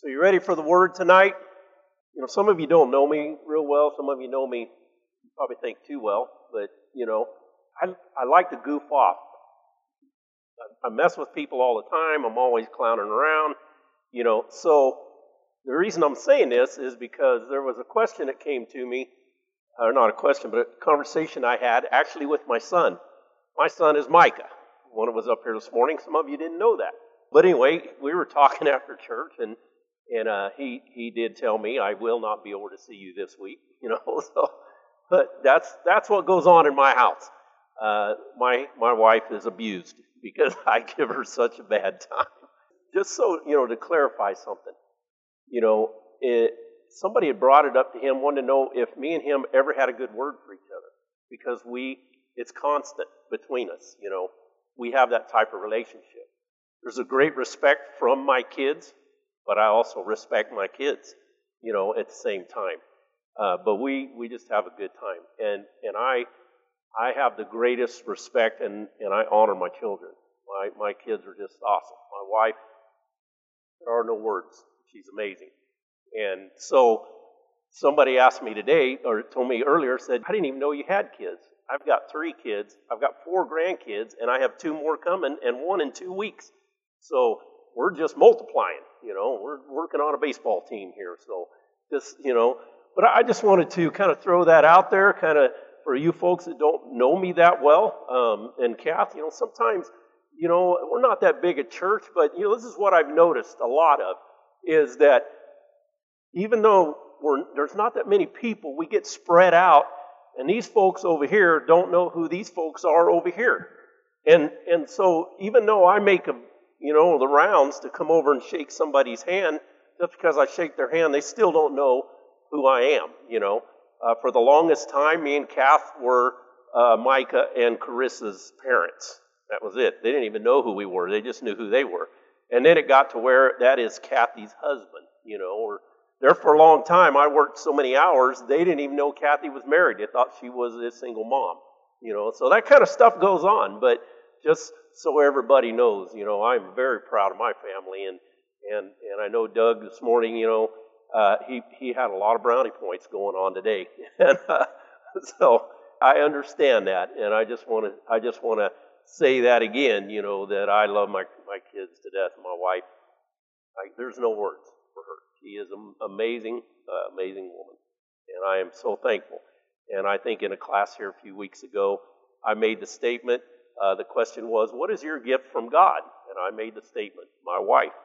So, you ready for the word tonight? You know, some of you don't know me real well. Some of you know me, you probably think too well. But, you know, I, I like to goof off. I, I mess with people all the time. I'm always clowning around. You know, so the reason I'm saying this is because there was a question that came to me, or not a question, but a conversation I had actually with my son. My son is Micah. One of us up here this morning. Some of you didn't know that. But anyway, we were talking after church, and and uh, he he did tell me I will not be able to see you this week. You know, so but that's that's what goes on in my house. Uh, my my wife is abused because I give her such a bad time. Just so you know, to clarify something, you know, it, somebody had brought it up to him, wanted to know if me and him ever had a good word for each other because we it's constant between us. You know, we have that type of relationship. There's a great respect from my kids but I also respect my kids, you know, at the same time. Uh, but we, we just have a good time. And, and I, I have the greatest respect and, and I honor my children. My, my kids are just awesome. My wife, there are no words. She's amazing. And so somebody asked me today, or told me earlier, said, I didn't even know you had kids. I've got three kids, I've got four grandkids, and I have two more coming, and one in two weeks. So we're just multiplying. You know, we're working on a baseball team here. So just, you know, but I just wanted to kind of throw that out there, kind of for you folks that don't know me that well. Um, and Kath, you know, sometimes, you know, we're not that big a church, but, you know, this is what I've noticed a lot of is that even though there's not that many people, we get spread out, and these folks over here don't know who these folks are over here. And, and so even though I make a you know, the rounds to come over and shake somebody's hand. Just because I shake their hand, they still don't know who I am, you know. Uh, for the longest time, me and Kath were uh, Micah and Carissa's parents. That was it. They didn't even know who we were. They just knew who they were. And then it got to where that is Kathy's husband, you know, or there for a long time. I worked so many hours, they didn't even know Kathy was married. They thought she was a single mom, you know. So that kind of stuff goes on. But just so everybody knows, you know, I'm very proud of my family, and and and I know Doug this morning, you know, uh, he he had a lot of brownie points going on today, and uh, so I understand that, and I just want to I just want to say that again, you know, that I love my my kids to death, my wife. I, there's no words for her. She is an amazing, uh, amazing woman, and I am so thankful. And I think in a class here a few weeks ago, I made the statement uh, the question was, What is your gift from God? And I made the statement, My wife.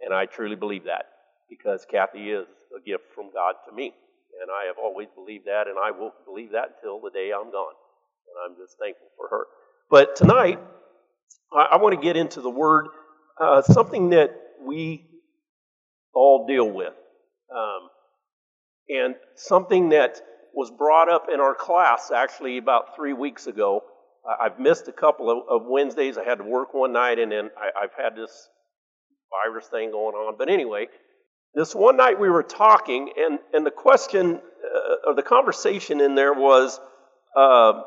And I truly believe that because Kathy is a gift from God to me. And I have always believed that, and I will believe that until the day I'm gone. And I'm just thankful for her. But tonight, I, I want to get into the Word, uh, something that we all deal with, um, and something that was brought up in our class actually about three weeks ago I've missed a couple of, of, Wednesdays. I had to work one night, and then I, have had this virus thing going on. But anyway, this one night we were talking, and, and the question uh, or the conversation in there was uh,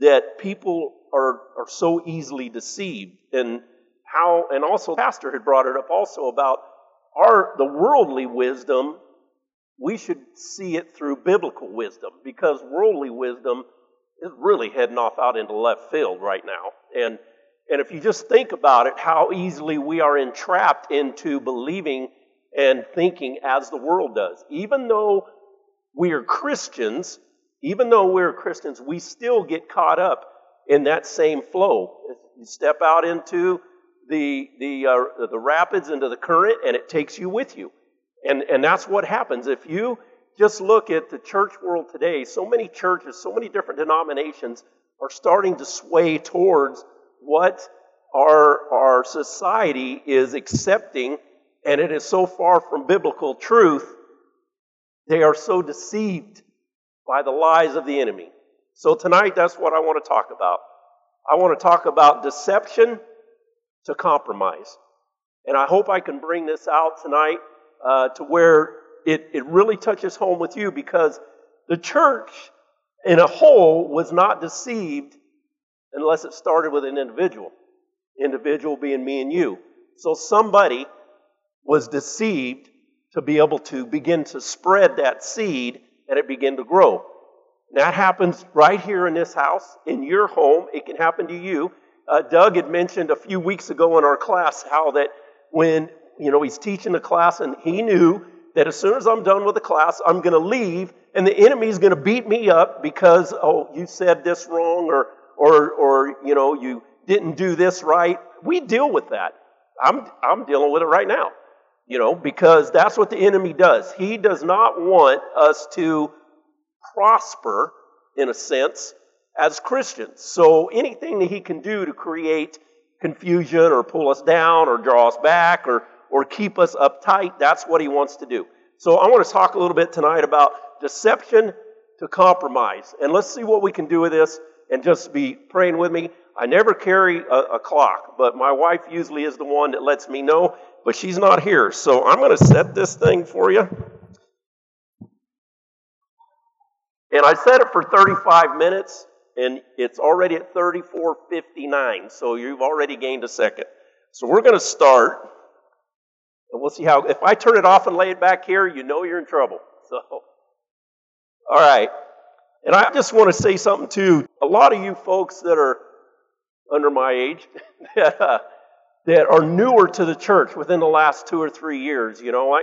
that people are, are so easily deceived, and how, and also, Pastor had brought it up also about our the worldly wisdom. We should see it through biblical wisdom because worldly wisdom is really heading off out into left field right now. And, and if you just think about it, how easily we are entrapped into believing and thinking as the world does. Even though we are Christians, even though we're Christians, we still get caught up in that same flow. You step out into the, the, uh, the rapids, into the current, and it takes you with you. And, and that's what happens. If you just look at the church world today. So many churches, so many different denominations are starting to sway towards what our, our society is accepting, and it is so far from biblical truth, they are so deceived by the lies of the enemy. So tonight, that's what I want to talk about. I want to talk about deception to compromise. And I hope I can bring this out tonight uh, to where it, it really touches home with you because the church in a whole was not deceived unless it started with an individual. Individual being me and you. So somebody was deceived to be able to begin to spread that seed and it begin to grow. That happens right here in this house, in your home. It can happen to you. Uh, Doug had mentioned a few weeks ago in our class how that when you know he's teaching the class and he knew that as soon as I'm done with the class, I'm going to leave and the enemy's going to beat me up because oh you said this wrong or or or you know you didn't do this right. We deal with that. I'm I'm dealing with it right now. You know because that's what the enemy does. He does not want us to prosper, in a sense, as Christians. So anything that he can do to create confusion or pull us down or draw us back or, or keep us uptight, that's what he wants to do. So I want to talk a little bit tonight about deception to compromise. And let's see what we can do with this and just be praying with me. I never carry a, a clock, but my wife usually is the one that lets me know, but she's not here. So I'm going to set this thing for you. And I set it for 35 minutes, and it's already at 34.59, so you've already gained a second. So we're going to start, and we'll see how. If I turn it off and lay it back here, you know you're in trouble. So, all right. And I just want to say something too. A lot of you folks that are under my age that, uh, that are newer to the church within the last two or three years, you know, I,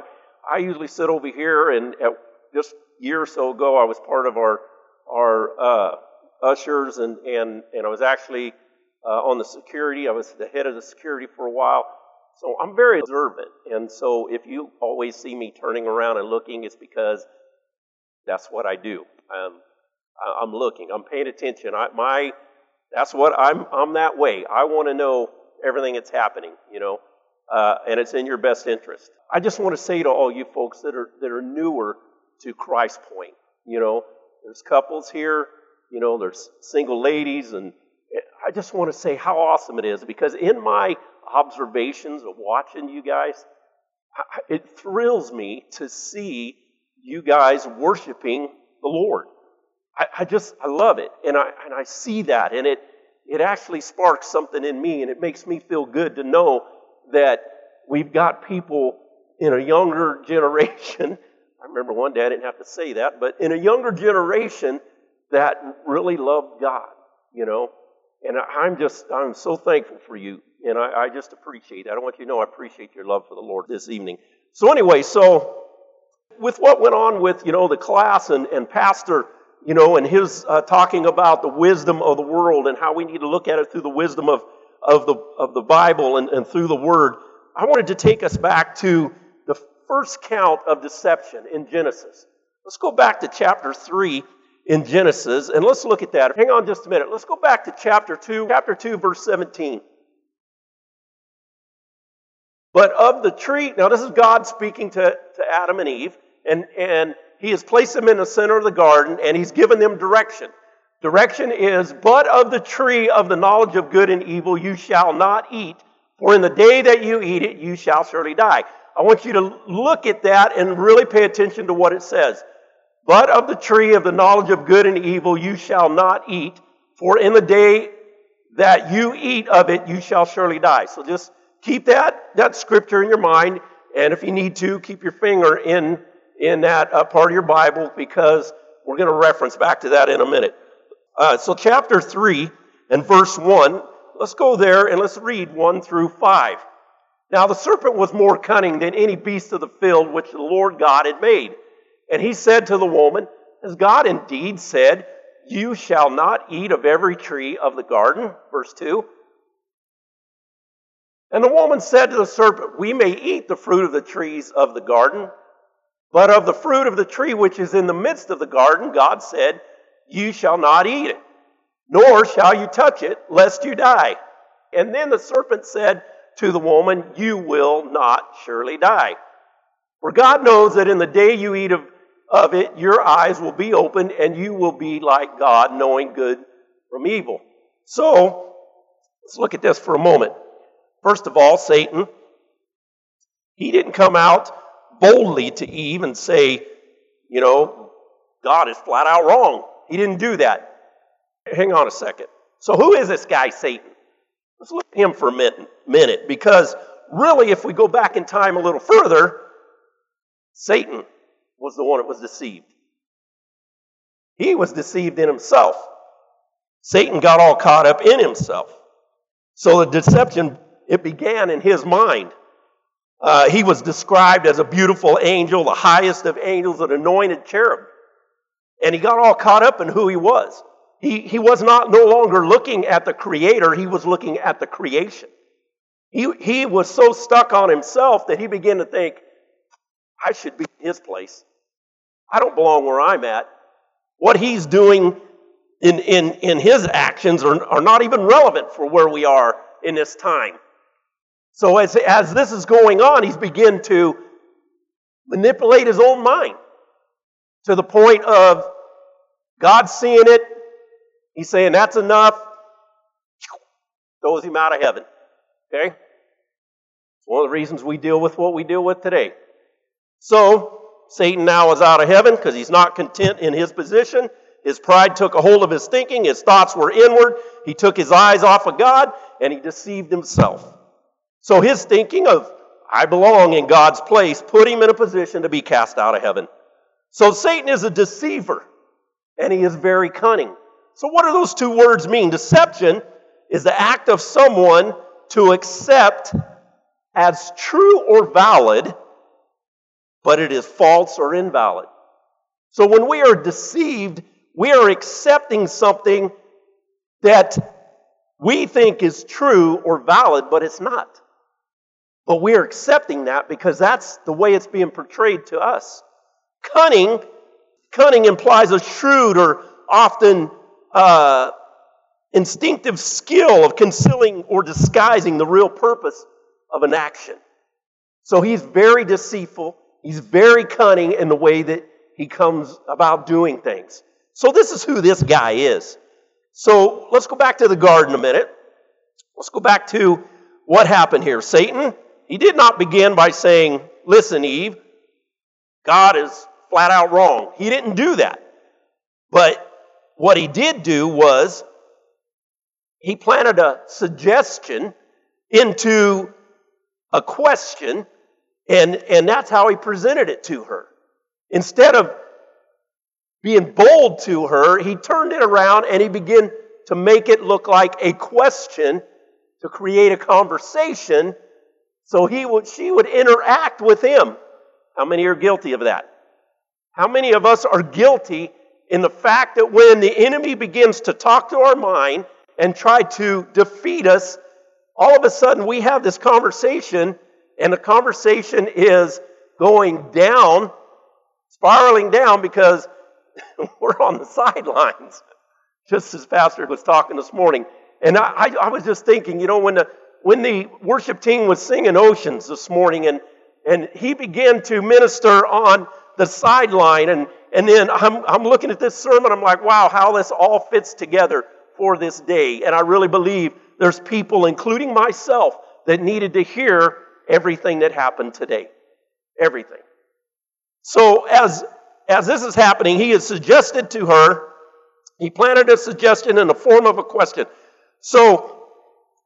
I usually sit over here and at just year or so ago, I was part of our our uh, ushers, and, and and I was actually uh, on the security. I was the head of the security for a while, so I'm very observant. And so, if you always see me turning around and looking, it's because that's what I do. Um, I'm looking. I'm paying attention. I, my that's what I'm. I'm that way. I want to know everything that's happening. You know. Uh, and it's in your best interest. I just want to say to all you folks that are that are newer to Christ Point. You know, there's couples here, you know, there's single ladies, and I just want to say how awesome it is because in my observations of watching you guys, it thrills me to see you guys worshiping the Lord. I, I, just I love it, and I and I see that, and it it actually sparks something in me, and it makes me feel good to know that we've got people in a younger generation I remember one day I didn't have to say that, but in a younger generation that really loved God, you know. And I'm just, I'm so thankful for you. And I, I just appreciate that. I don't want you to know I appreciate your love for the Lord this evening. So, anyway, so with what went on with, you know, the class and, and Pastor, you know, and his uh, talking about the wisdom of the world and how we need to look at it through the wisdom of, of, the, of the Bible and, and through the Word, I wanted to take us back to the first count of deception in Genesis. Let's go back to chapter 3 in Genesis and let's look at that. Hang on just a minute. Let's go back to chapter 2, chapter 2, verse 17. But of the tree, now this is God speaking to, to Adam and Eve, and, and he has placed them in the center of the garden and he's given them direction. Direction is, but of the tree of the knowledge of good and evil you shall not eat, for in the day that you eat it you shall surely die. I want you to look at that and really pay attention to what it says. But of the tree of the knowledge of good and evil you shall not eat, for in the day that you eat of it you shall surely die. So just keep that, that scripture in your mind, and if you need to, keep your finger in, in that uh, part of your Bible because we're going to reference back to that in a minute. Uh, so, chapter 3 and verse 1, let's go there and let's read 1 through 5. Now the serpent was more cunning than any beast of the field which the Lord God had made. And he said to the woman, Has God indeed said, You shall not eat of every tree of the garden? Verse 2. And the woman said to the serpent, We may eat the fruit of the trees of the garden, but of the fruit of the tree which is in the midst of the garden, God said, You shall not eat it, nor shall you touch it, lest you die. And then the serpent said, to the woman, You will not surely die. For God knows that in the day you eat of, of it, your eyes will be opened, and you will be like God, knowing good from evil. So, let's look at this for a moment. First of all, Satan, he didn't come out boldly to Eve and say, you know, God is flat out wrong. He didn't do that. Hang on a second. So, who is this guy, Satan? Let's look at him for a minute, because really, if we go back in time a little further, Satan was the one that was deceived. He was deceived in himself. Satan got all caught up in himself. So the deception, it began in his mind. Uh, he was described as a beautiful angel, the highest of angels, an anointed cherub. And he got all caught up in who he was. He, he was not no longer looking at the creator, he was looking at the creation. He, he was so stuck on himself that he began to think, I should be in his place. I don't belong where I'm at. What he's doing in, in, in his actions are, are not even relevant for where we are in this time. So as, as this is going on, he's beginning to manipulate his own mind to the point of God seeing it. He's saying, that's enough. Throws him out of heaven. Okay? It's one of the reasons we deal with what we deal with today. So, Satan now is out of heaven because he's not content in his position. His pride took a hold of his thinking. His thoughts were inward. He took his eyes off of God and he deceived himself. So his thinking of, I belong in God's place, put him in a position to be cast out of heaven. So Satan is a deceiver and he is very cunning. So, what do those two words mean? Deception is the act of someone to accept as true or valid but it is false or invalid. So when we are deceived, we are accepting something that we think is true or valid, but it's not. But we are accepting that because that's the way it's being portrayed to us. Cunning, cunning implies a shrewd or often uh, instinctive skill of concealing or disguising the real purpose of an action. So he's very deceitful. He's very cunning in the way that he comes about doing things. So, this is who this guy is. So, let's go back to the garden a minute. Let's go back to what happened here. Satan, he did not begin by saying, Listen, Eve, God is flat out wrong. He didn't do that. But what he did do was he planted a suggestion into a question and, and that's how he presented it to her. Instead of being bold to her, he turned it around and he began to make it look like a question to create a conversation so he would, she would interact with him. How many are guilty of that? How many of us are guilty in the fact that when the enemy begins to talk to our mind and try to defeat us, all of a sudden we have this conversation and the conversation is going down, spiraling down because we're on the sidelines, just as Pastor was talking this morning. And I, I, was just thinking, you know, when the, when the worship team was singing Oceans this morning and, and he began to minister on the sideline, and, and then I'm, I'm looking at this sermon, I'm like, wow, how this all fits together for this day. And I really believe there's people, including myself, that needed to hear everything that happened today. Everything. So as, as this is happening, he has suggested to her, he planted a suggestion in the form of a question. So,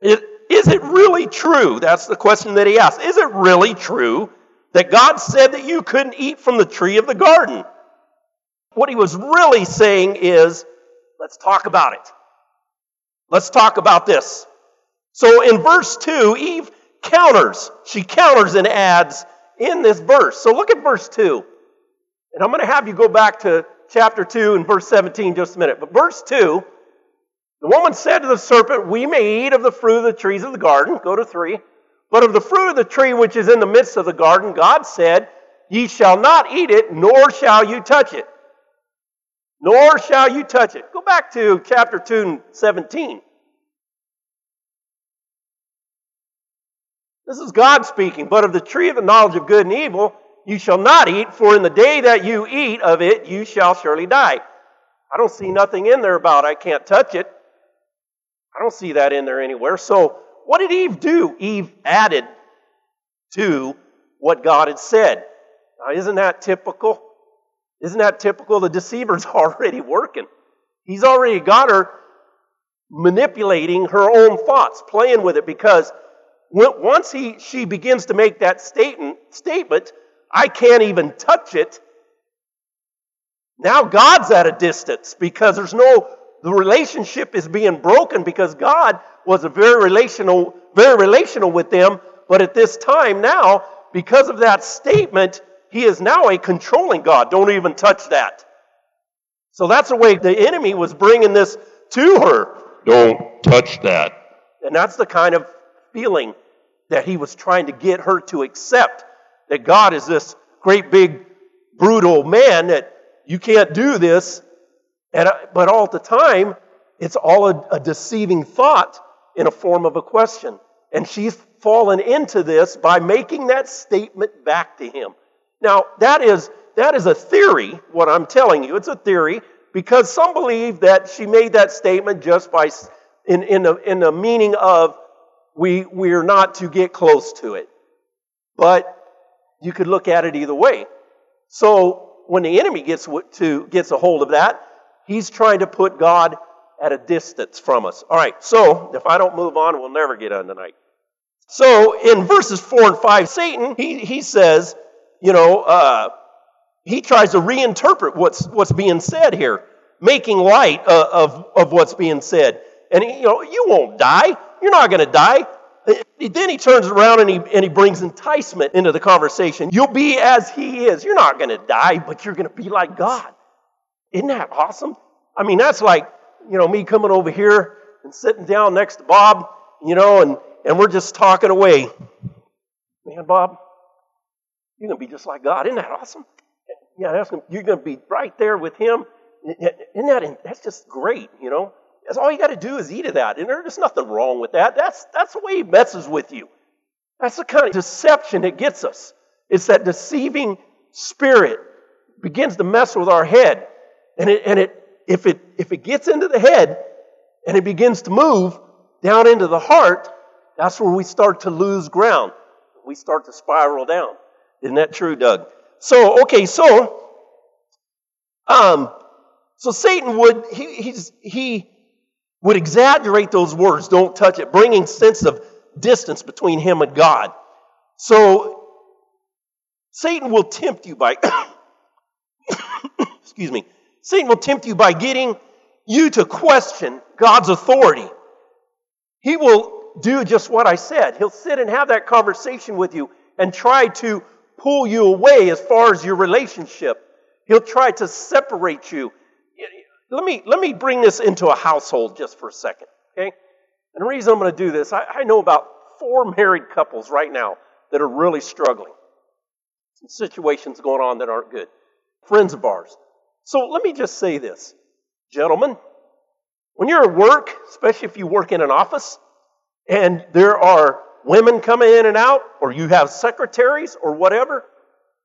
it, is it really true? That's the question that he asked. Is it really true that God said that you couldn't eat from the tree of the garden? What he was really saying is, let's talk about it. Let's talk about this. So in verse 2, Eve counters. She counters and adds in this verse. So look at verse 2. And I'm going to have you go back to chapter 2 and verse 17 just a minute. But verse 2 the woman said to the serpent, We may eat of the fruit of the trees of the garden. Go to 3. But of the fruit of the tree which is in the midst of the garden, God said, Ye shall not eat it, nor shall you touch it. Nor shall you touch it. Go back to chapter 2 and 17. This is God speaking. But of the tree of the knowledge of good and evil you shall not eat, for in the day that you eat of it you shall surely die. I don't see nothing in there about I can't touch it. I don't see that in there anywhere. So, what did Eve do? Eve added to what God had said. Now, isn't that typical? Isn't that typical? The deceiver's already working. He's already got her manipulating her own thoughts, playing with it because once he, she begins to make that statement, statement I can't even touch it. Now God's at a distance because there's no, the relationship is being broken because God was a very relational, very relational with them. But at this time now, because of that statement, he is now a controlling God. Don't even touch that. So that's the way the enemy was bringing this to her. Don't touch that. And that's the kind of feeling that he was trying to get her to accept that God is this great big brutal man that you can't do this. And, uh, but all the time, it's all a, a deceiving thought in a form of a question. And she's fallen into this by making that statement back to him. Now, that is, that is a theory, what I'm telling you. It's a theory because some believe that she made that statement just by, in, in, the, in the meaning of we, we're not to get close to it. But you could look at it either way. So when the enemy gets to gets a hold of that, he's trying to put God at a distance from us. All right, so if I don't move on, we'll never get on tonight. So in verses four and five, Satan he he says, you know, uh, he tries to reinterpret what's what's being said here, making light of, of, of what's being said. And he, you know, you won't die. You're not going to die. Then he turns around and he, and he brings enticement into the conversation. You'll be as he is. You're not going to die, but you're going to be like God. Isn't that awesome? I mean, that's like, you know, me coming over here and sitting down next to Bob, you know, and, and we're just talking away. Man, Bob, you're going to be just like God. Isn't that awesome? Yeah, that's you're going to be right there with him. Isn't that, that's just great, you know? That's all you got to do is eat of that. And there's nothing wrong with that. That's, that's the way he messes with you. That's the kind of deception that gets us. It's that deceiving spirit begins to mess with our head. And it, and it, if it, if it gets into the head and it begins to move down into the heart, that's where we start to lose ground. We start to spiral down. Isn't that true, Doug? So, okay, so, um, so Satan would, he, he's, he would exaggerate those words, don't touch it, bringing sense of distance between him and God. So Satan will tempt you by excuse me. Satan will tempt you by getting you to question God's authority. He will do just what I said. He'll sit and have that conversation with you and try to pull you away as far as your relationship. He'll try to separate you let me, let me bring this into a household just for a second, okay? And the reason I'm going to do this, I, I know about four married couples right now that are really struggling. Some situations going on that aren't good. Friends of ours. So let me just say this. Gentlemen, when you're at work, especially if you work in an office, and there are women coming in and out, or you have secretaries or whatever,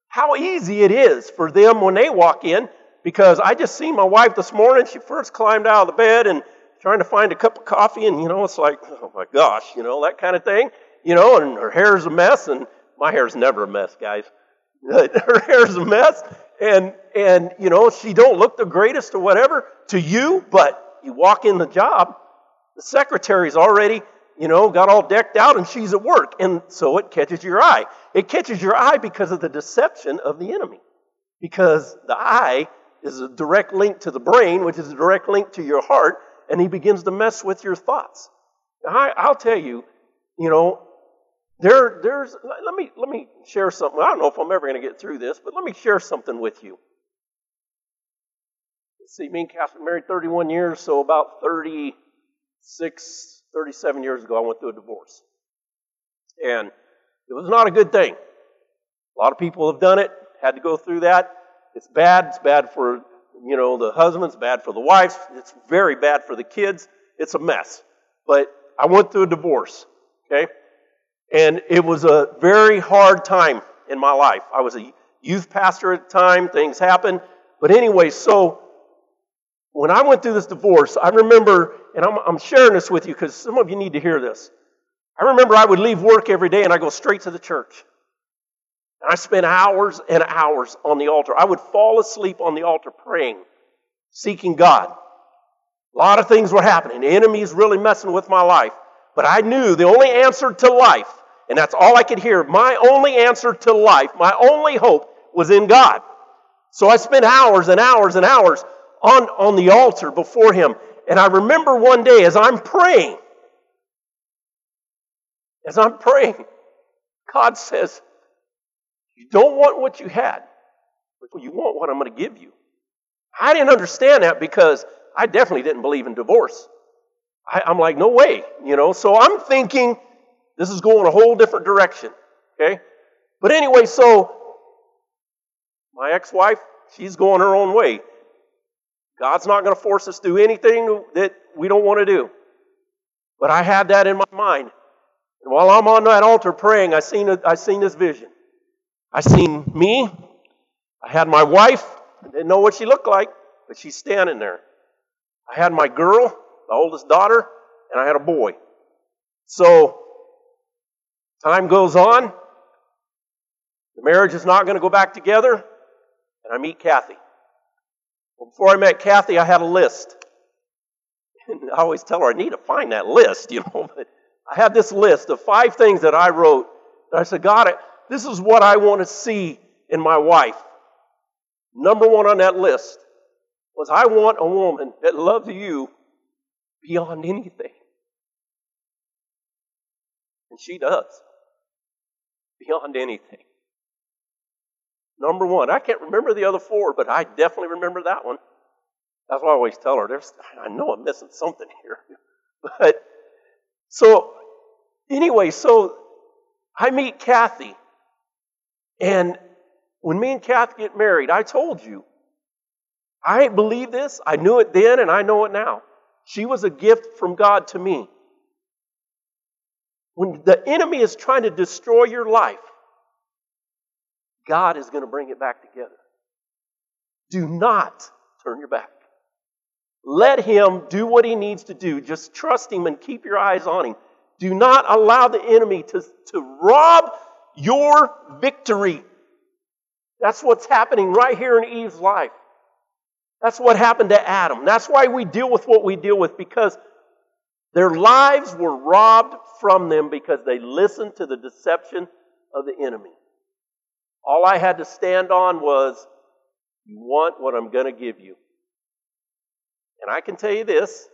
how easy it is for them when they walk in because I just seen my wife this morning. She first climbed out of the bed and trying to find a cup of coffee, and you know, it's like, oh my gosh, you know, that kind of thing, you know, and her hair's a mess, and my hair's never a mess, guys. her hair's a mess, and and you know, she don't look the greatest or whatever to you, but you walk in the job, the secretary's already, you know, got all decked out, and she's at work, and so it catches your eye. It catches your eye because of the deception of the enemy, because the eye is a direct link to the brain, which is a direct link to your heart, and he begins to mess with your thoughts. I, will tell you, you know, there, there's, let me, let me share something. I don't know if I'm ever going to get through this, but let me share something with you. See, me and Catherine married 31 years, so about 36, 37 years ago, I went through a divorce. And it was not a good thing. A lot of people have done it, had to go through that. It's bad. It's bad for, you know, the husbands, bad for the wives. It's very bad for the kids. It's a mess. But I went through a divorce, okay? And it was a very hard time in my life. I was a youth pastor at the time. Things happened. But anyway, so when I went through this divorce, I remember, and I'm, I'm sharing this with you because some of you need to hear this. I remember I would leave work every day and I go straight to the church. I spent hours and hours on the altar. I would fall asleep on the altar praying, seeking God. A lot of things were happening. The enemy is really messing with my life. But I knew the only answer to life And that's all I could hear. My only answer to life, my only hope was in God. So I spent hours and hours and hours on, on the altar before Him. And I remember one day as I'm praying, as I'm praying, God says, You don't want what you had, but you want what I'm going to give you. I didn't understand that because I definitely didn't believe in divorce. I, I'm like, No way, you know. So I'm thinking this is going a whole different direction, okay? But anyway, so my ex wife, she's going her own way. God's not going to force us to do anything that we don't want to do. But I had that in my mind. And while I'm on that altar praying, I seen, a, I seen this vision. I seen me. I had my wife. I didn't know what she looked like, but she's standing there. I had my girl, the oldest daughter, and I had a boy. So, time goes on. The marriage is not going to go back together. And I meet Kathy. Well, before I met Kathy, I had a list. And I always tell her I need to find that list, you know. But I had this list of five things that I wrote. And I said, God, this is what I want to see in my wife. Number one on that list was I want a woman that loves you beyond anything. And she does. Beyond anything. Number one. I can't remember the other four, but I definitely remember that one. That's why I always tell her, there's, I know I'm missing something here. But, so, anyway, so I meet Kathy. And when me and Kathy get married, I told you, I believe this. I knew it then and I know it now. She was a gift from God to me. When the enemy is trying to destroy your life, God is going to bring it back together. Do not turn your back. Let Him do what He needs to do. Just trust Him and keep your eyes on Him. Do not allow the enemy to, to rob your victory. That's what's happening right here in Eve's life. That's what happened to Adam. That's why we deal with what we deal with because their lives were robbed from them because they listened to the deception of the enemy. All I had to stand on was, You want what I'm going to give you. And I can tell you this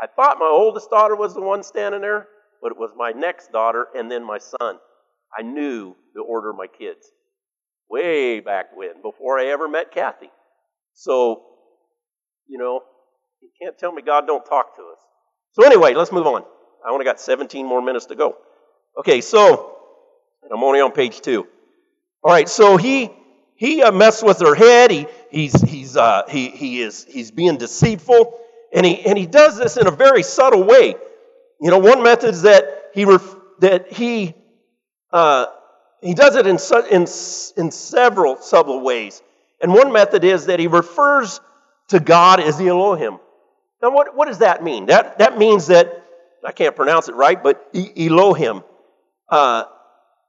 I thought my oldest daughter was the one standing there, but it was my next daughter and then my son. I knew the order of my kids way back when, before I ever met Kathy. So, you know, you can't tell me God don't talk to us. So, anyway, let's move on. I only got 17 more minutes to go. Okay, so and I'm only on page two. All right, so he he uh, messed with her head. He he's he's uh, he he is he's being deceitful, and he and he does this in a very subtle way. You know, one method is that he ref, that he uh, he does it in, su- in in several subtle ways, and one method is that he refers to God as the Elohim. Now, what what does that mean? That that means that I can't pronounce it right, but Elohim. Uh,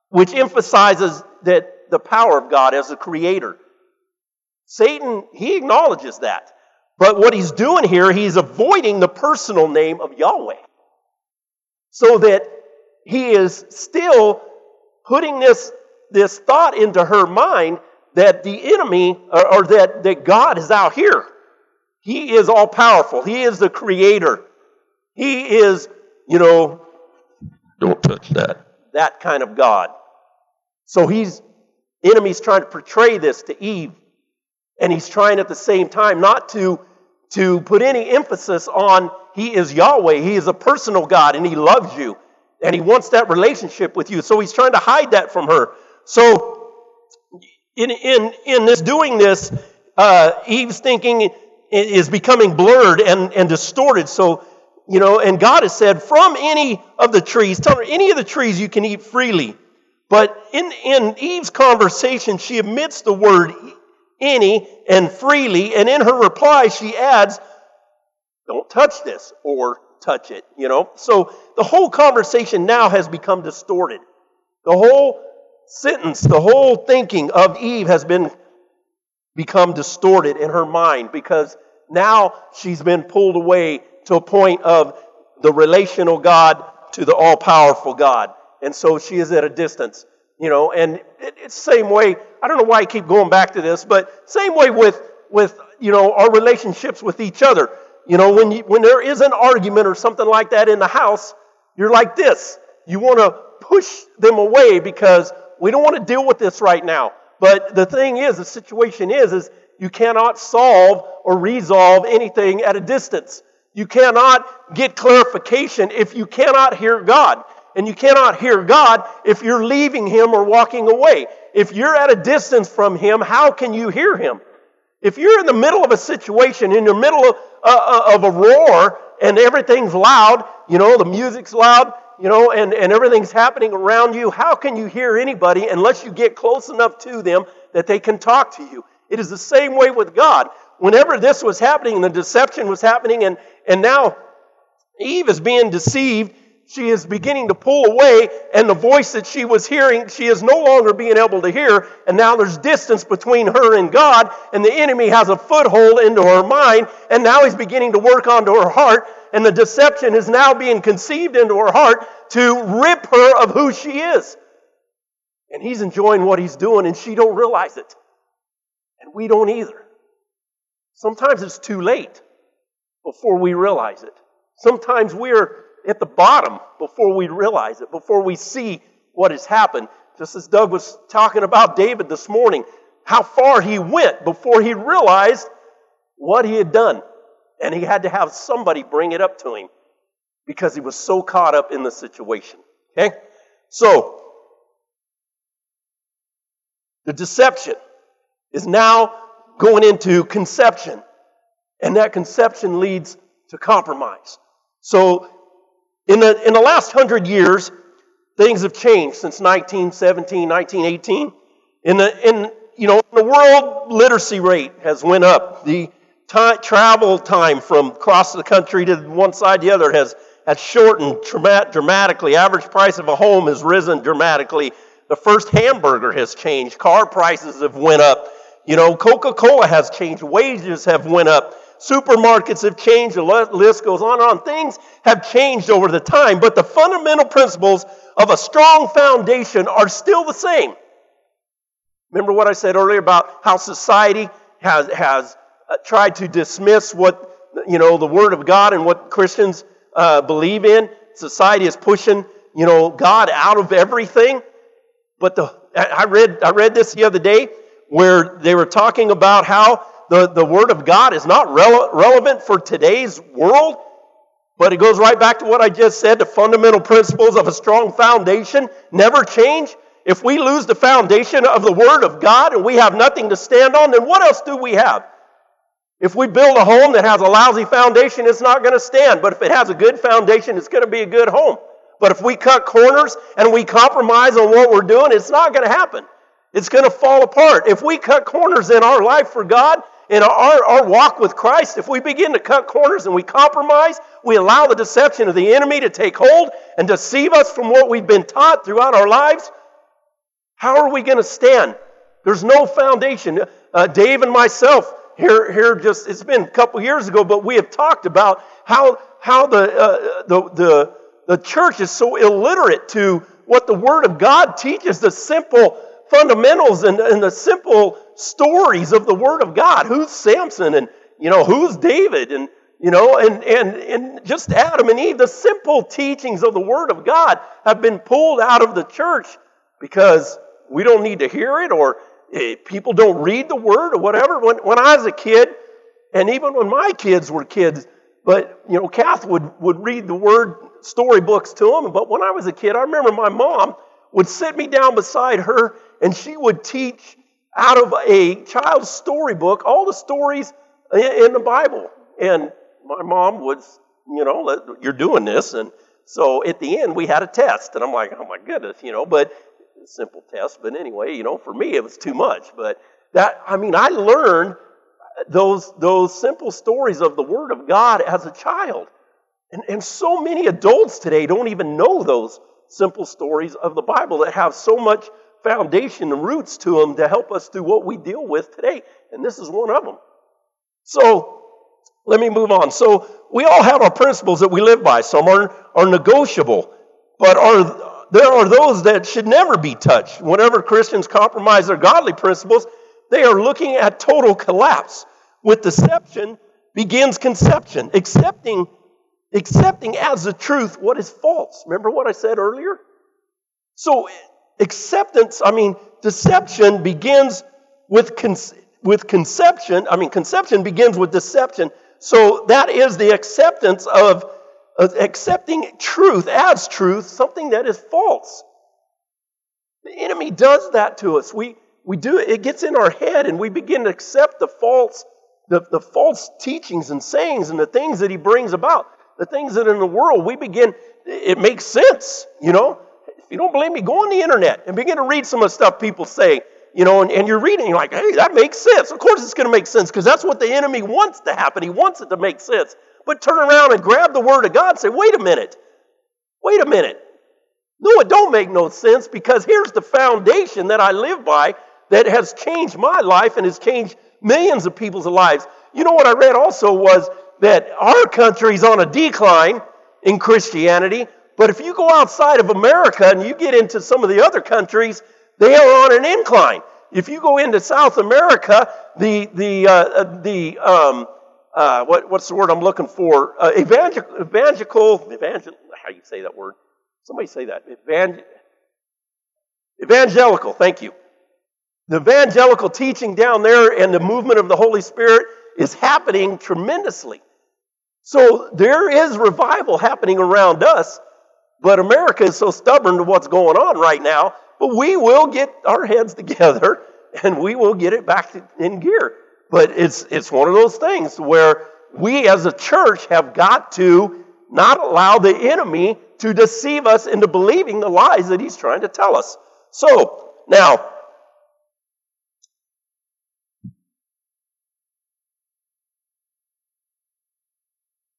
which emphasizes that the power of God as a creator. Satan, he acknowledges that. But what he's doing here, he's avoiding the personal name of Yahweh. So that he is still putting this, this thought into her mind that the enemy, or, or that, that God is out here. He is all powerful. He is the creator. He is, you know, don't touch that. That kind of God. So he's enemy's trying to portray this to Eve. And he's trying at the same time not to, to put any emphasis on he is Yahweh. He is a personal God and he loves you. And he wants that relationship with you. So he's trying to hide that from her. So in, in, in this doing this, uh, Eve's thinking is becoming blurred and, and distorted. So, you know, and God has said, from any of the trees, tell her, any of the trees you can eat freely. But in, in Eve's conversation, she omits the word any and freely, and in her reply, she adds, Don't touch this or touch it, you know? So the whole conversation now has become distorted. The whole sentence, the whole thinking of Eve has been become distorted in her mind because now she's been pulled away to a point of the relational God to the all powerful God. And so she is at a distance. You know, and it, it's the same way. I don't know why I keep going back to this, but same way with, with you know, our relationships with each other. You know, when, you, when there is an argument or something like that in the house, you're like this. You want to push them away because we don't want to deal with this right now. But the thing is, the situation is, is you cannot solve or resolve anything at a distance. You cannot get clarification if you cannot hear God. And you cannot hear God if you're leaving Him or walking away. If you're at a distance from Him, how can you hear Him? If you're in the middle of a situation, in the middle of, uh, of a roar, and everything's loud, you know, the music's loud, you know, and, and everything's happening around you, how can you hear anybody unless you get close enough to them that they can talk to you? It is the same way with God. Whenever this was happening, the deception was happening, and, and now Eve is being deceived, she is beginning to pull away, and the voice that she was hearing, she is no longer being able to hear, and now there's distance between her and God, and the enemy has a foothold into her mind, and now he's beginning to work onto her heart, and the deception is now being conceived into her heart to rip her of who she is. And he's enjoying what he's doing, and she don't realize it. And we don't either. Sometimes it's too late before we realize it. Sometimes we're at the bottom before we realize it, before we see what has happened. Just as Doug was talking about David this morning, how far he went before he realized what he had done. And he had to have somebody bring it up to him because he was so caught up in the situation. Okay? So, the deception is now going into conception. And that conception leads to compromise. So, in the, in the last hundred years, things have changed since 1917, 1918. In the, in, you know, the world literacy rate has went up. The time, travel time from across the country to one side to the other has, has shortened dramatically. Average price of a home has risen dramatically. The first hamburger has changed. Car prices have went up. You know, Coca-Cola has changed. Wages have went up. Supermarkets have changed. The list goes on and on. Things have changed over the time, but the fundamental principles of a strong foundation are still the same. Remember what I said earlier about how society has, has uh, tried to dismiss what, you know, the Word of God and what Christians uh, believe in? Society is pushing, you know, God out of everything. But the, I read, I read this the other day where they were talking about how the, the Word of God is not rele- relevant for today's world, but it goes right back to what I just said the fundamental principles of a strong foundation never change. If we lose the foundation of the Word of God and we have nothing to stand on, then what else do we have? If we build a home that has a lousy foundation, it's not going to stand. But if it has a good foundation, it's going to be a good home. But if we cut corners and we compromise on what we're doing, it's not going to happen. It's going to fall apart. If we cut corners in our life for God, in our, our walk with Christ, if we begin to cut corners and we compromise, we allow the deception of the enemy to take hold and deceive us from what we've been taught throughout our lives, how are we going to stand? There's no foundation. Uh, Dave and myself, here, here just, it's been a couple years ago, but we have talked about how, how the, uh, the, the, the church is so illiterate to what the Word of God teaches, the simple fundamentals and, and the simple stories of the Word of God. Who's Samson and, you know, who's David and, you know, and, and, and just Adam and Eve. The simple teachings of the Word of God have been pulled out of the church because we don't need to hear it or eh, people don't read the Word or whatever. When, when I was a kid, and even when my kids were kids, but, you know, Kath would, would read the Word storybooks to them. But when I was a kid, I remember my mom would sit me down beside her and she would teach out of a child's storybook all the stories in the Bible. And my mom was, you know, you're doing this. And so at the end, we had a test. And I'm like, oh my goodness, you know, but simple test. But anyway, you know, for me, it was too much. But that, I mean, I learned those, those simple stories of the Word of God as a child. And, and so many adults today don't even know those simple stories of the Bible that have so much foundation and roots to them to help us through what we deal with today. And this is one of them. So, let me move on. So, we all have our principles that we live by. Some are, are negotiable. but are, there are those that should never be touched. Whenever Christians compromise their godly principles, they are looking at total collapse. With deception begins conception, accepting, accepting as the truth what is false. Remember what I said earlier? So, acceptance, I mean, deception begins with, con- with conception. I mean, conception begins with deception. So, that is the acceptance of, accepting truth as truth, something that is false. The enemy does that to us. We, we do it, it gets in our head, and we begin to accept the false, the, the false teachings and sayings and the things that he brings about, the things that in the world we begin, it makes sense, you know. If you don't believe me, go on the internet and begin to read some of the stuff people say, you know, and, and you're reading, you're like, hey, that makes sense. Of course it's going to make sense because that's what the enemy wants to happen. He wants it to make sense. But turn around and grab the word of God and say, wait a minute, wait a minute. No, it don't make no sense because here's the foundation that I live by that has changed my life and has changed millions of people's lives. You know what I read also was that our country's on a decline in Christianity, but if you go outside of America and you get into some of the other countries, they are on an incline. If you go into South America, the the uh, uh the um, uh, what, what's the word I'm looking for? Uh, evangelical, evangelical, evangel, how you say that word? Somebody say that. Evangel, evangelical. Thank you. The evangelical teaching down there and the movement of the Holy Spirit is happening tremendously. So there is revival happening around us, but America is so stubborn to what's going on right now. But we will get our heads together and we will get it back in gear. But it's, it's one of those things where we as a church have got to not allow the enemy to deceive us into believing the lies that he's trying to tell us. So, now,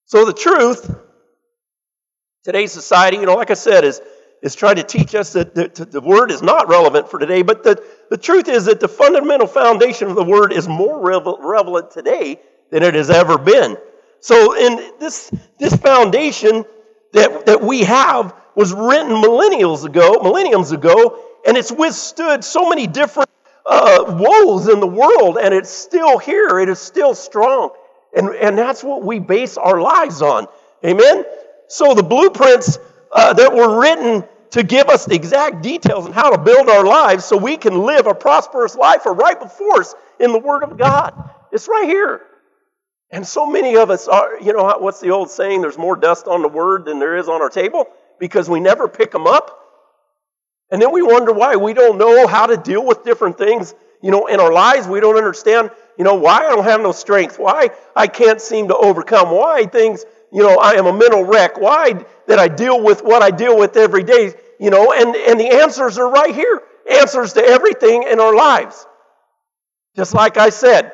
So the truth, today's society, you know, like I said, is, is trying to teach us that the, the word is not relevant for today, but the, the truth is that the fundamental foundation of the word is more relevant today than it has ever been. So in this, this foundation that, that we have was written millennials ago, millenniums ago, and it's withstood so many different uh, woes in the world, and it's still here. It is still strong. And, and that's what we base our lives on. Amen? So the blueprints uh, that were written to give us the exact details on how to build our lives so we can live a prosperous life are right before us in the Word of God. It's right here. And so many of us are, you know, what's the old saying? There's more dust on the Word than there is on our table because we never pick them up. And then we wonder why we don't know how to deal with different things, you know, in our lives. We don't understand you know, why I don't have no strength, why I can't seem to overcome, why things, you know, I am a mental wreck, why that I deal with what I deal with every day, you know, and, and the answers are right here. Answers to everything in our lives. Just like I said,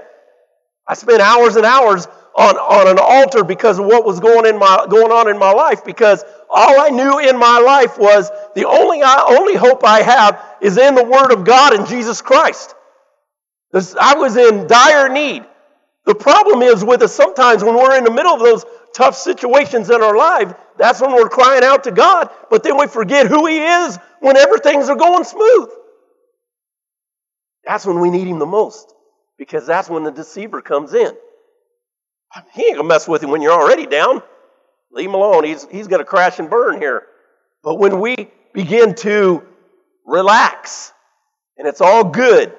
I spent hours and hours on, on an altar because of what was going, in my, going on in my life because all I knew in my life was the only, only hope I have is in the Word of God and Jesus Christ. I was in dire need. The problem is with us sometimes when we're in the middle of those tough situations in our life, that's when we're crying out to God, but then we forget who He is when everything's are going smooth. That's when we need Him the most, because that's when the deceiver comes in. He ain't gonna mess with you when you're already down. Leave him alone. He's, he's gonna crash and burn here. But when we begin to relax and it's all good,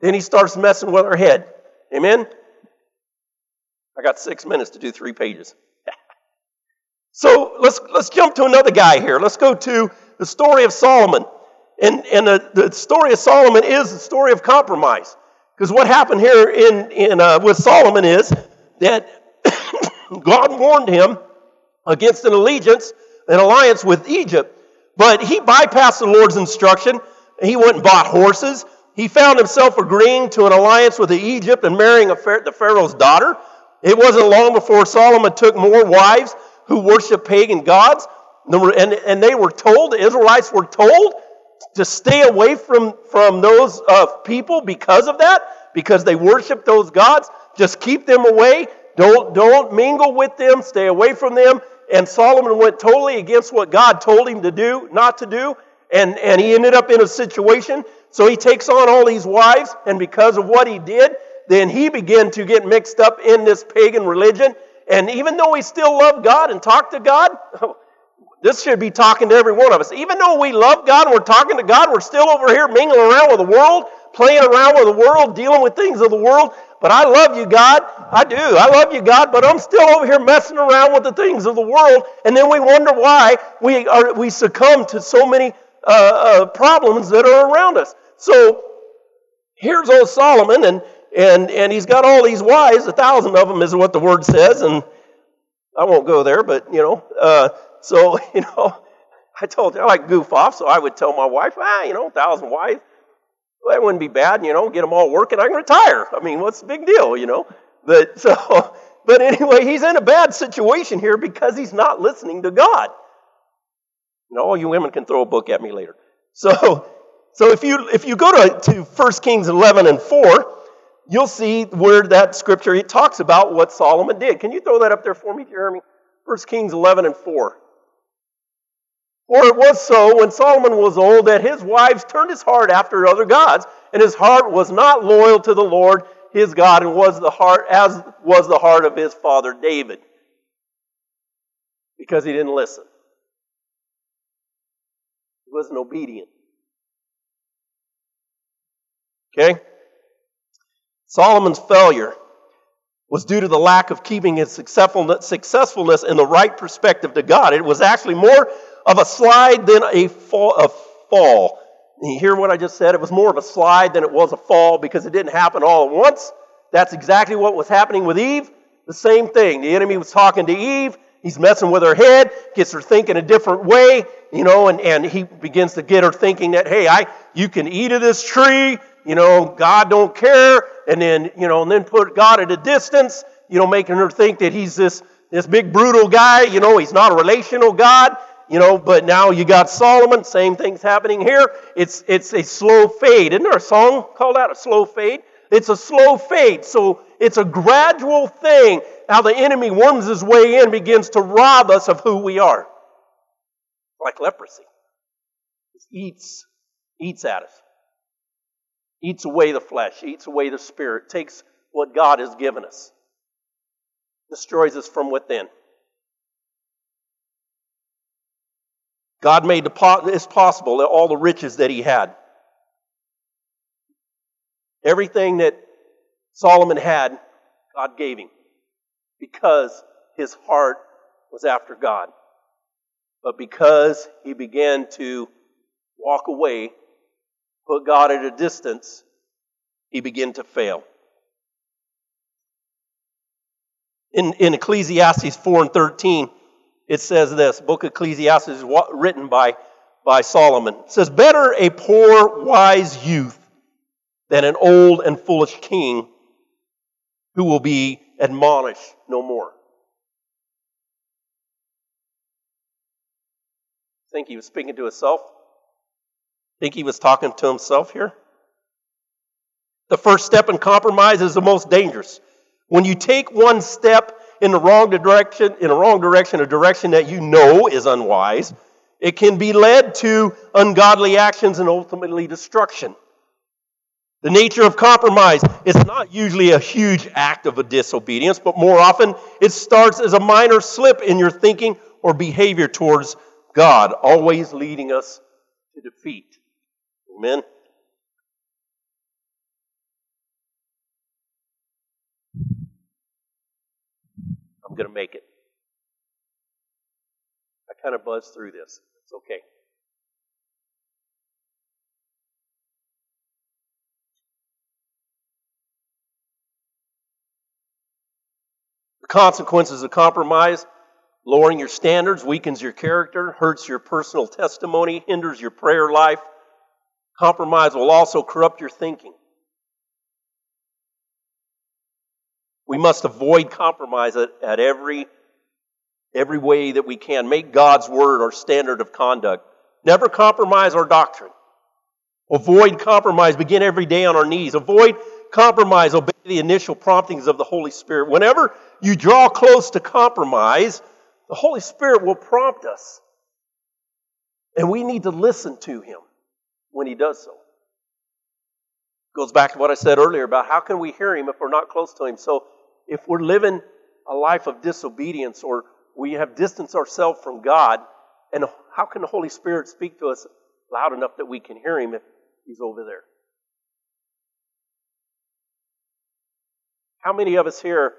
then he starts messing with our head. Amen? I got six minutes to do three pages. So let's, let's jump to another guy here. Let's go to the story of Solomon. And, and the, the story of Solomon is the story of compromise. Because what happened here in, in, uh, with Solomon is that God warned him against an allegiance, an alliance with Egypt. But he bypassed the Lord's instruction. He went and bought horses he found himself agreeing to an alliance with Egypt and marrying the Pharaoh's daughter. It wasn't long before Solomon took more wives who worshiped pagan gods. And, and they were told, the Israelites were told to stay away from, from those uh, people because of that, because they worship those gods. Just keep them away. Don't, don't mingle with them. Stay away from them. and Solomon went totally against what God told him to do, not to do, and, and he ended up in a situation. So he takes on all these wives, and because of what he did, then he began to get mixed up in this pagan religion. And even though we still love God and talk to God, this should be talking to every one of us. Even though we love God and we're talking to God, we're still over here mingling around with the world, playing around with the world, dealing with things of the world. But I love you, God. I do. I love you, God. But I'm still over here messing around with the things of the world. And then we wonder why we, are, we succumb to so many uh, uh, problems that are around us. So here's old Solomon, and, and, and he's got all these wives. A thousand of them is what the word says. And I won't go there, but, you know. Uh, so, you know, I told you I like goof off, so I would tell my wife, ah, you know, a thousand wives. Well, that wouldn't be bad, you know, get them all working, I can retire. I mean, what's the big deal, you know? But so, but anyway, he's in a bad situation here because he's not listening to God. Know, all you women can throw a book at me later. So, so if you if you go to, to 1 Kings 11 and 4, you'll see where that scripture it talks about what Solomon did. Can you throw that up there for me, Jeremy? 1 Kings 11 and 4. For it was so when Solomon was old that his wives turned his heart after other gods, and his heart was not loyal to the Lord his God, and was the heart as was the heart of his father David, because he didn't listen. He wasn't obedient. Okay? Solomon's failure was due to the lack of keeping his successfulness in the right perspective to God. It was actually more of a slide than a fall. A fall. You hear what I just said? It was more of a slide than it was a fall because it didn't happen all at once. That's exactly what was happening with Eve. The same thing. The enemy was talking to Eve. He's messing with her head, gets her thinking a different way, you know, and, and he begins to get her thinking that, hey, I you can eat of this tree, you know, God don't care, and then, you know, and then put God at a distance, you know, making her think that he's this this big brutal guy, you know, he's not a relational God you know, but now you got Solomon, same thing's happening here. It's, it's a slow fade. Isn't there a song called that, a slow fade? It's a slow fade. So it's a gradual thing how the enemy worms his way in, begins to rob us of who we are. Like leprosy. It eats, eats at us. Eats away the flesh, eats away the spirit, takes what God has given us, destroys us from within. God made it possible, that all the riches that he had. Everything that Solomon had, God gave him because his heart was after God. But because he began to walk away, put God at a distance, he began to fail. In, in Ecclesiastes 4 and 13, it says this book of ecclesiastes is written by, by solomon. It says better a poor wise youth than an old and foolish king who will be admonished no more. Think he was speaking to himself think he was talking to himself here the first step in compromise is the most dangerous when you take one step in the wrong direction, in a wrong direction, a direction that you know is unwise, it can be led to ungodly actions and ultimately destruction. The nature of compromise is not usually a huge act of a disobedience, but more often it starts as a minor slip in your thinking or behavior towards God, always leading us to defeat. Amen. I'm going to make it. I kind of buzzed through this. It's okay. The consequences of compromise lowering your standards weakens your character, hurts your personal testimony, hinders your prayer life. Compromise will also corrupt your thinking. We must avoid compromise at, at every, every way that we can. Make God's word our standard of conduct. Never compromise our doctrine. Avoid compromise. Begin every day on our knees. Avoid compromise. Obey the initial promptings of the Holy Spirit. Whenever you draw close to compromise, the Holy Spirit will prompt us. And we need to listen to Him when He does so. Goes back to what I said earlier about how can we hear Him if we're not close to Him. So if we're living a life of disobedience or we have distanced ourselves from God, and how can the Holy Spirit speak to us loud enough that we can hear Him if He's over there? How many of us here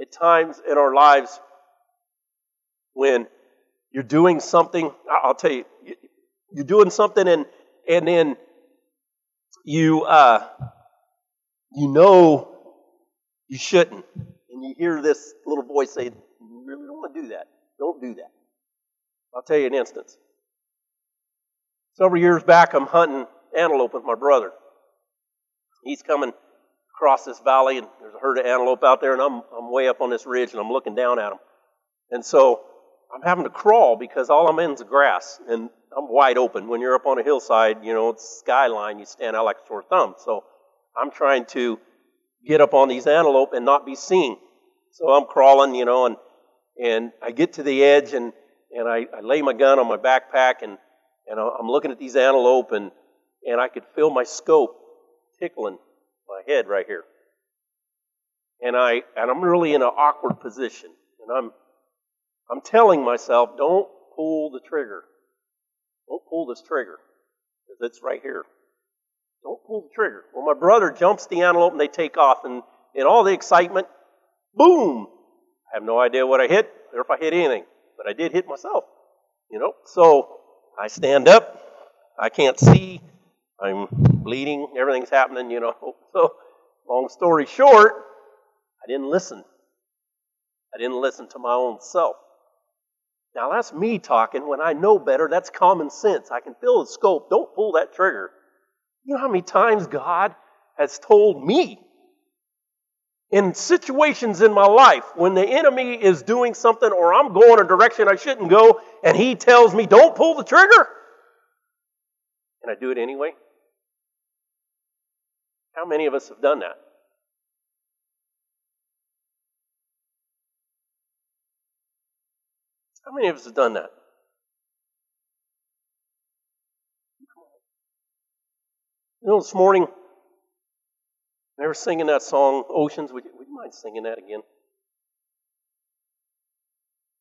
at times in our lives when you're doing something, I'll tell you, you're doing something and and then you uh, you know you shouldn't, and you hear this little voice say, "You really don't want to do that. Don't do that." I'll tell you an instance. Several years back, I'm hunting antelope with my brother. He's coming across this valley, and there's a herd of antelope out there, and I'm, I'm way up on this ridge, and I'm looking down at them. And so I'm having to crawl because all I'm in is grass, and I'm wide open. When you're up on a hillside, you know, it's skyline, you stand out like a sore thumb. So I'm trying to get up on these antelope and not be seen. So I'm crawling, you know, and and I get to the edge and and I, I lay my gun on my backpack and and I'm looking at these antelope and and I could feel my scope tickling my head right here. And I and I'm really in an awkward position. And I'm I'm telling myself, don't pull the trigger. Don't pull this trigger. Because it's right here. Don't pull the trigger. Well, my brother jumps the antelope and they take off. And in all the excitement, boom! I have no idea what I hit or if I hit anything. But I did hit myself. You know? So I stand up. I can't see. I'm bleeding. Everything's happening, you know. So, long story short, I didn't listen. I didn't listen to my own self. Now, that's me talking. When I know better, that's common sense. I can feel the scope. Don't pull that trigger. You know how many times God has told me in situations in my life when the enemy is doing something or I'm going a direction I shouldn't go and he tells me, don't pull the trigger? And I do it anyway? How many of us have done that? How many of us have done that? You know, this morning, they were singing that song, Oceans. Would you, would you mind singing that again?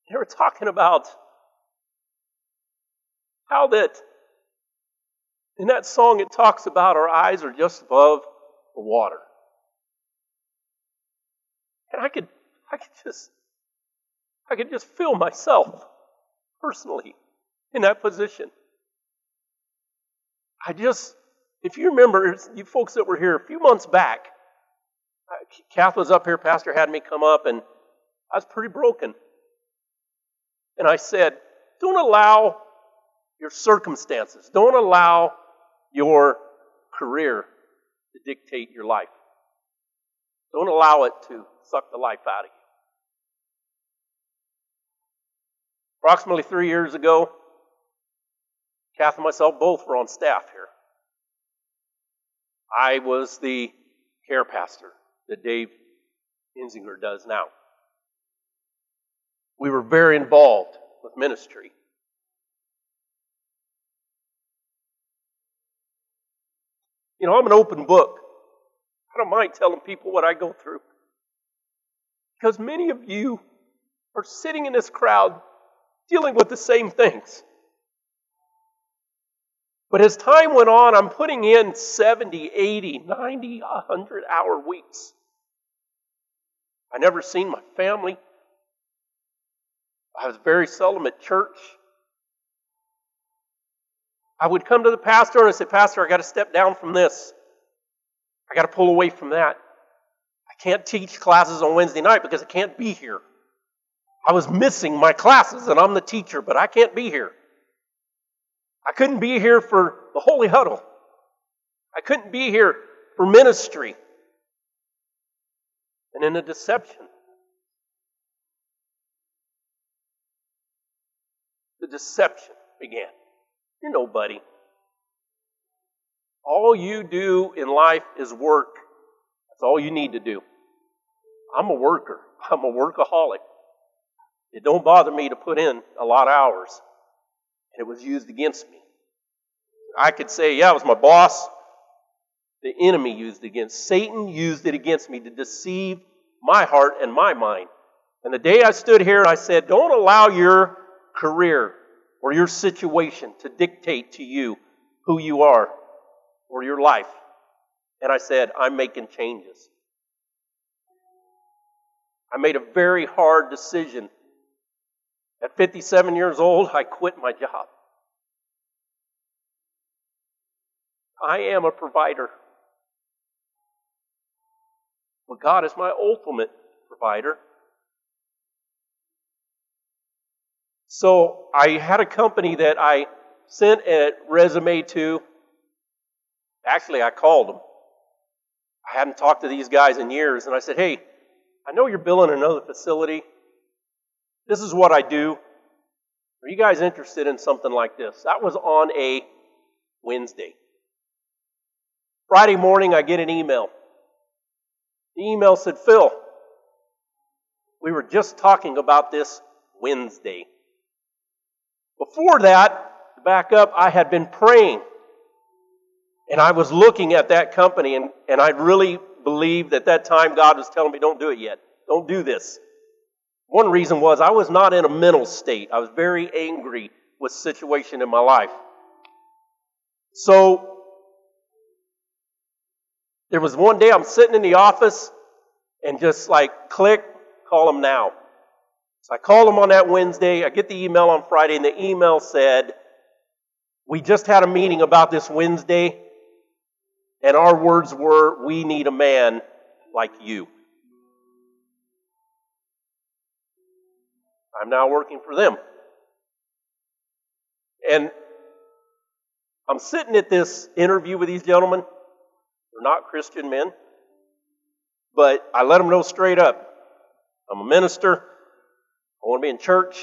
They were talking about how that in that song it talks about our eyes are just above the water. And I could I could just I could just feel myself personally in that position. I just, if you remember, you folks that were here a few months back, uh, Kath was up here, Pastor had me come up, and I was pretty broken. And I said, don't allow your circumstances, don't allow your career to dictate your life. Don't allow it to suck the life out of you. Approximately three years ago, Kath and myself both were on staff here. I was the care pastor that Dave Inzinger does now. We were very involved with ministry. You know, I'm an open book. I don't mind telling people what I go through. Because many of you are sitting in this crowd dealing with the same things. But as time went on, I'm putting in 70, 80, 90, 100 hour weeks. I never seen my family. I was very seldom at church. I would come to the pastor and I say, Pastor, I got to step down from this. I got to pull away from that. I can't teach classes on Wednesday night because I can't be here. I was missing my classes and I'm the teacher, but I can't be here. I couldn't be here for the holy huddle. I couldn't be here for ministry. And in the deception, the deception began. You're nobody. All you do in life is work. That's all you need to do. I'm a worker. I'm a workaholic. It don't bother me to put in a lot of hours. And it was used against me. I could say, yeah, it was my boss. The enemy used it against. Satan used it against me to deceive my heart and my mind. And the day I stood here, I said, don't allow your career or your situation to dictate to you who you are or your life. And I said, I'm making changes. I made a very hard decision. At 57 years old, I quit my job. I am a provider. But God is my ultimate provider. So I had a company that I sent a resume to. Actually, I called them. I hadn't talked to these guys in years, and I said, Hey, I know you're billing another facility. This is what I do. Are you guys interested in something like this? That was on a Wednesday. Friday morning, I get an email. The email said, Phil, we were just talking about this Wednesday. Before that, back up, I had been praying. And I was looking at that company, and, and I really believed at that time God was telling me, don't do it yet. Don't do this. One reason was I was not in a mental state. I was very angry with situation in my life. So there was one day I'm sitting in the office and just like click, call them now. So I called them on that Wednesday. I get the email on Friday, and the email said, We just had a meeting about this Wednesday, and our words were, We need a man like you. I'm now working for them. And I'm sitting at this interview with these gentlemen. They're not Christian men. But I let them know straight up I'm a minister. I want to be in church.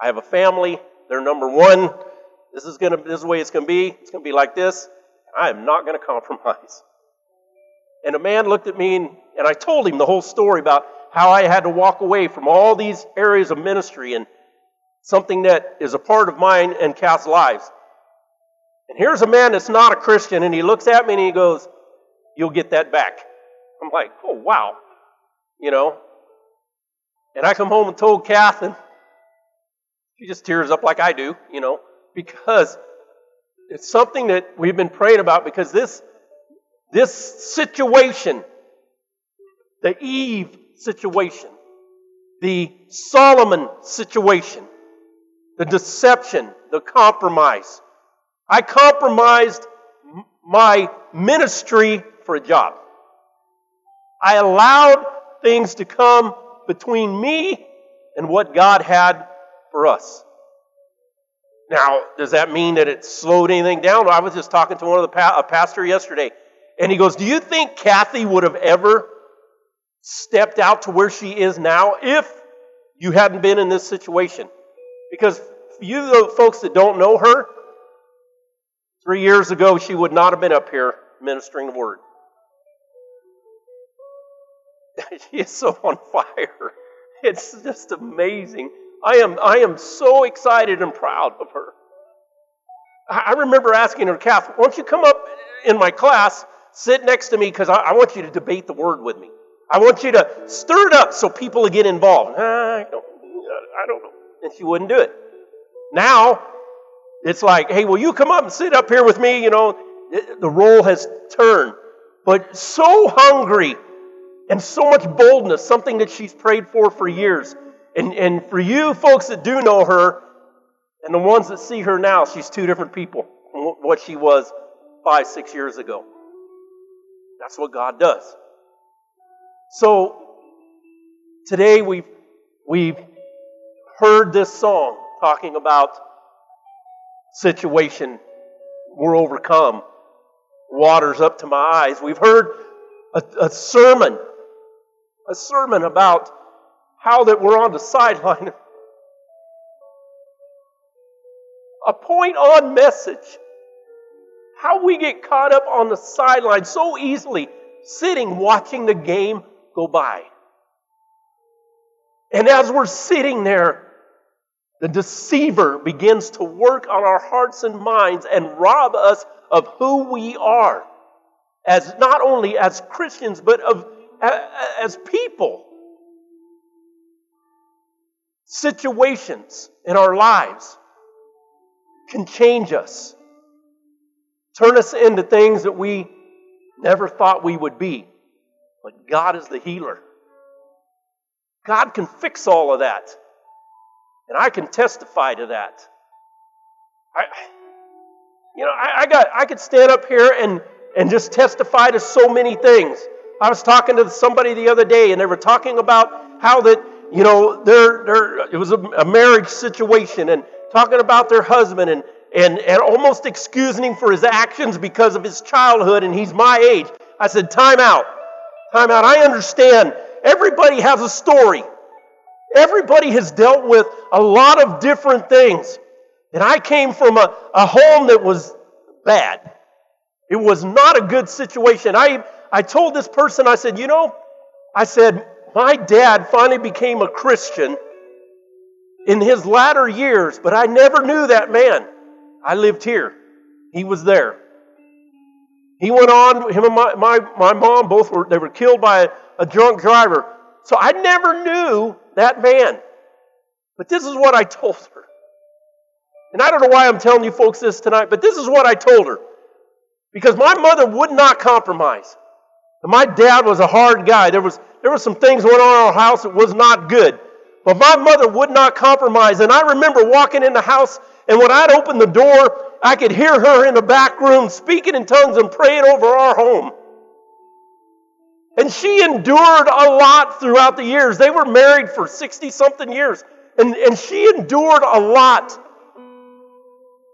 I have a family. They're number one. This is gonna this is the way it's gonna be. It's gonna be like this. I am not gonna compromise. And a man looked at me and, and I told him the whole story about how I had to walk away from all these areas of ministry and something that is a part of mine and Kath's lives. And here's a man that's not a Christian, and he looks at me and he goes, You'll get that back. I'm like, Oh, wow. You know? And I come home and told Kath, and she just tears up like I do, you know, because it's something that we've been praying about because this, this situation, the Eve situation, the Solomon situation, the deception, the compromise, I compromised my ministry for a job. I allowed things to come between me and what God had for us. Now, does that mean that it slowed anything down? I was just talking to one of the pa- a pastor yesterday, and he goes, "Do you think Kathy would have ever stepped out to where she is now if you hadn't been in this situation?" Because you folks that don't know her, Three years ago, she would not have been up here ministering the word. she is so on fire. It's just amazing. I am, I am so excited and proud of her. I remember asking her, Kath, why don't you come up in my class, sit next to me, because I, I, want you to debate the word with me. I want you to stir it up so people get involved. I don't, I don't know. And she wouldn't do it. Now, it's like, hey, will you come up and sit up here with me? You know, the role has turned. But so hungry and so much boldness, something that she's prayed for for years. And, and for you folks that do know her, and the ones that see her now, she's two different people from what she was five, six years ago. That's what God does. So today we've, we've heard this song talking about situation we're overcome. Water's up to my eyes. We've heard a, a sermon, a sermon about how that we're on the sideline. A point on message. How we get caught up on the sideline so easily, sitting watching the game go by. And as we're sitting there, the deceiver begins to work on our hearts and minds and rob us of who we are as not only as Christians but of as people. Situations in our lives can change us, turn us into things that we never thought we would be. But God is the healer. God can fix all of that. And I can testify to that. I, you know, I, I, got I could stand up here and, and just testify to so many things. I was talking to somebody the other day, and they were talking about how that, you know, they're, they're, it was a, a marriage situation, and talking about their husband, and, and, and almost excusing him for his actions because of his childhood, and he's my age. I said, time out. Time out. I understand. Everybody has a story. Everybody has dealt with a lot of different things. And I came from a, a home that was bad. It was not a good situation. I, I told this person, I said, you know, I said, my dad finally became a Christian in his latter years, but I never knew that man. I lived here. He was there. He went on, him and my, my, my mom both were, they were killed by a, a drunk driver. So I never knew that man. But this is what I told her. And I don't know why I'm telling you folks this tonight, but this is what I told her. Because my mother would not compromise. And my dad was a hard guy. There was, there were some things going on in our house that was not good. But my mother would not compromise. And I remember walking in the house, and when I'd open the door, I could hear her in the back room speaking in tongues and praying over our home. And she endured a lot throughout the years. They were married for 60 something years. And, and she endured a lot.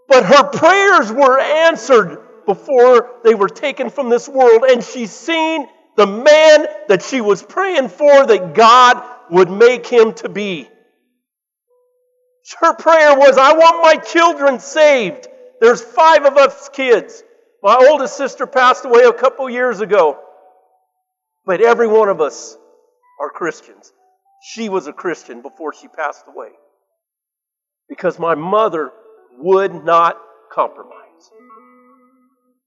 But her prayers were answered before they were taken from this world. And she's seen the man that she was praying for that God would make him to be. Her prayer was, I want my children saved. There's five of us kids. My oldest sister passed away a couple years ago. But every one of us are Christians. She was a Christian before she passed away. Because my mother would not compromise.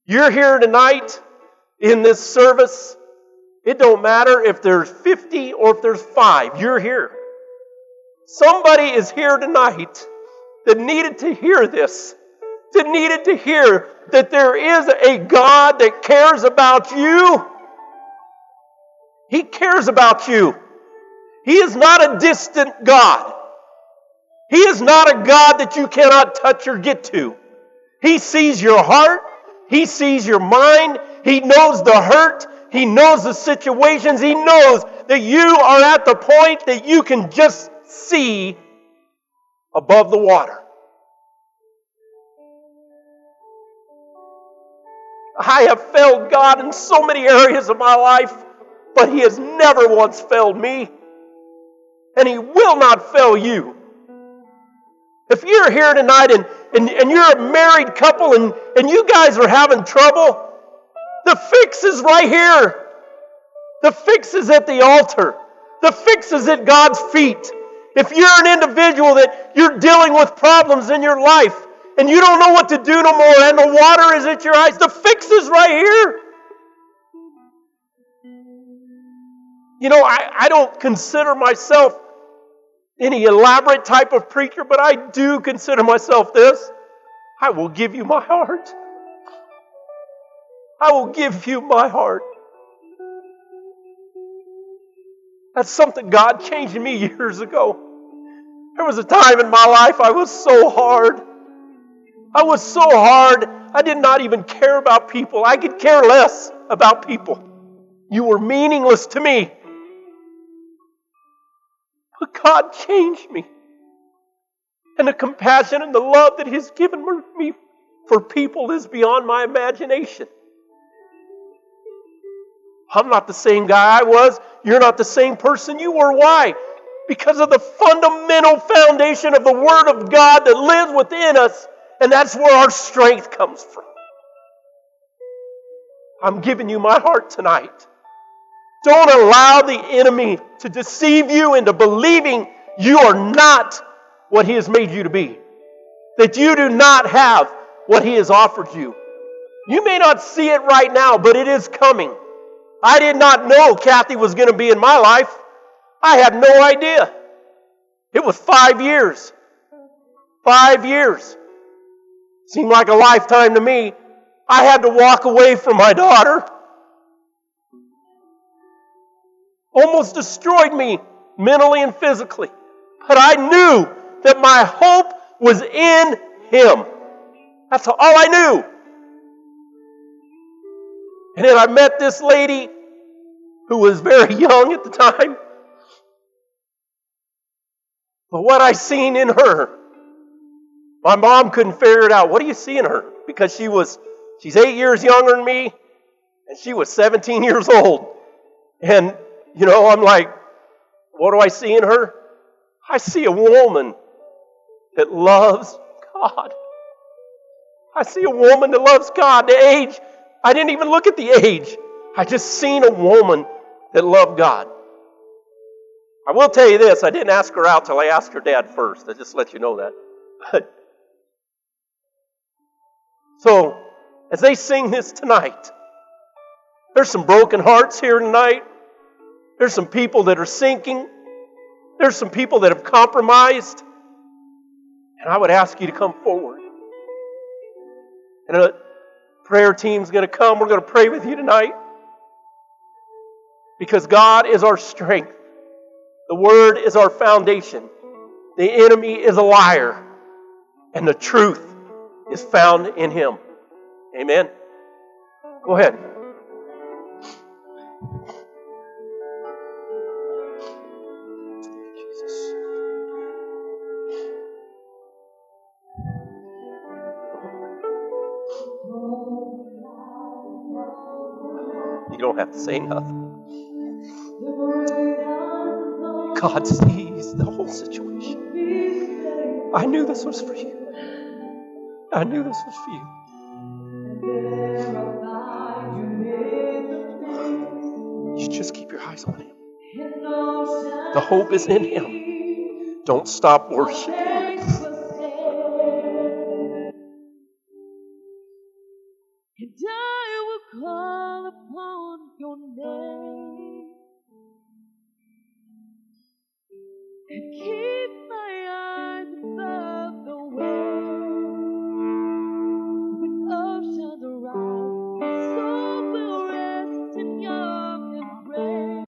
You're here tonight in this service. It don't matter if there's 50 or if there's 5. You're here. Somebody is here tonight that needed to hear this. That needed to hear that there is a God that cares about you. He cares about you. He is not a distant God. He is not a God that you cannot touch or get to. He sees your heart. He sees your mind. He knows the hurt. He knows the situations. He knows that you are at the point that you can just see above the water. I have failed God in so many areas of my life, but He has never once failed me. And He will not fail you. If you're here tonight and, and, and you're a married couple and, and you guys are having trouble, the fix is right here. The fix is at the altar. The fix is at God's feet. If you're an individual that you're dealing with problems in your life and you don't know what to do no more and the water is at your eyes, the fix is right here. You know, I, I don't consider myself any elaborate type of preacher, but I do consider myself this. I will give you my heart. I will give you my heart. That's something God changed me years ago. There was a time in my life I was so hard. I was so hard, I did not even care about people. I could care less about people. You were meaningless to me. But God changed me. And the compassion and the love that He's given me for people is beyond my imagination. I'm not the same guy I was. You're not the same person you were. Why? Because of the fundamental foundation of the Word of God that lives within us, and that's where our strength comes from. I'm giving you my heart tonight. Don't allow the enemy to deceive you into believing you are not what he has made you to be. That you do not have what he has offered you. You may not see it right now, but it is coming. I did not know Kathy was going to be in my life. I had no idea. It was five years. Five years. Seemed like a lifetime to me. I had to walk away from my daughter. Almost destroyed me mentally and physically. But I knew that my hope was in Him. That's all I knew. And then I met this lady who was very young at the time. But what I seen in her, my mom couldn't figure it out. What do you see in her? Because she was, she's eight years younger than me, and she was 17 years old. And, you know, I'm like, what do I see in her? I see a woman that loves God. I see a woman that loves God. The age, I didn't even look at the age. I just seen a woman that loved God. I will tell you this, I didn't ask her out till I asked her dad first. I just let you know that. But so as they sing this tonight, there's some broken hearts here tonight. There's some people that are sinking. There's some people that have compromised. And I would ask you to come forward. And a prayer team's going to come. We're going to pray with you tonight. Because God is our strength. The Word is our foundation. The enemy is a liar. And the truth is found in Him. Amen. Go ahead. Don't have to say nothing. God sees the whole situation. I knew this was for you. I knew this was for you. You just keep your eyes on Him. The hope is in Him. Don't stop worshiping.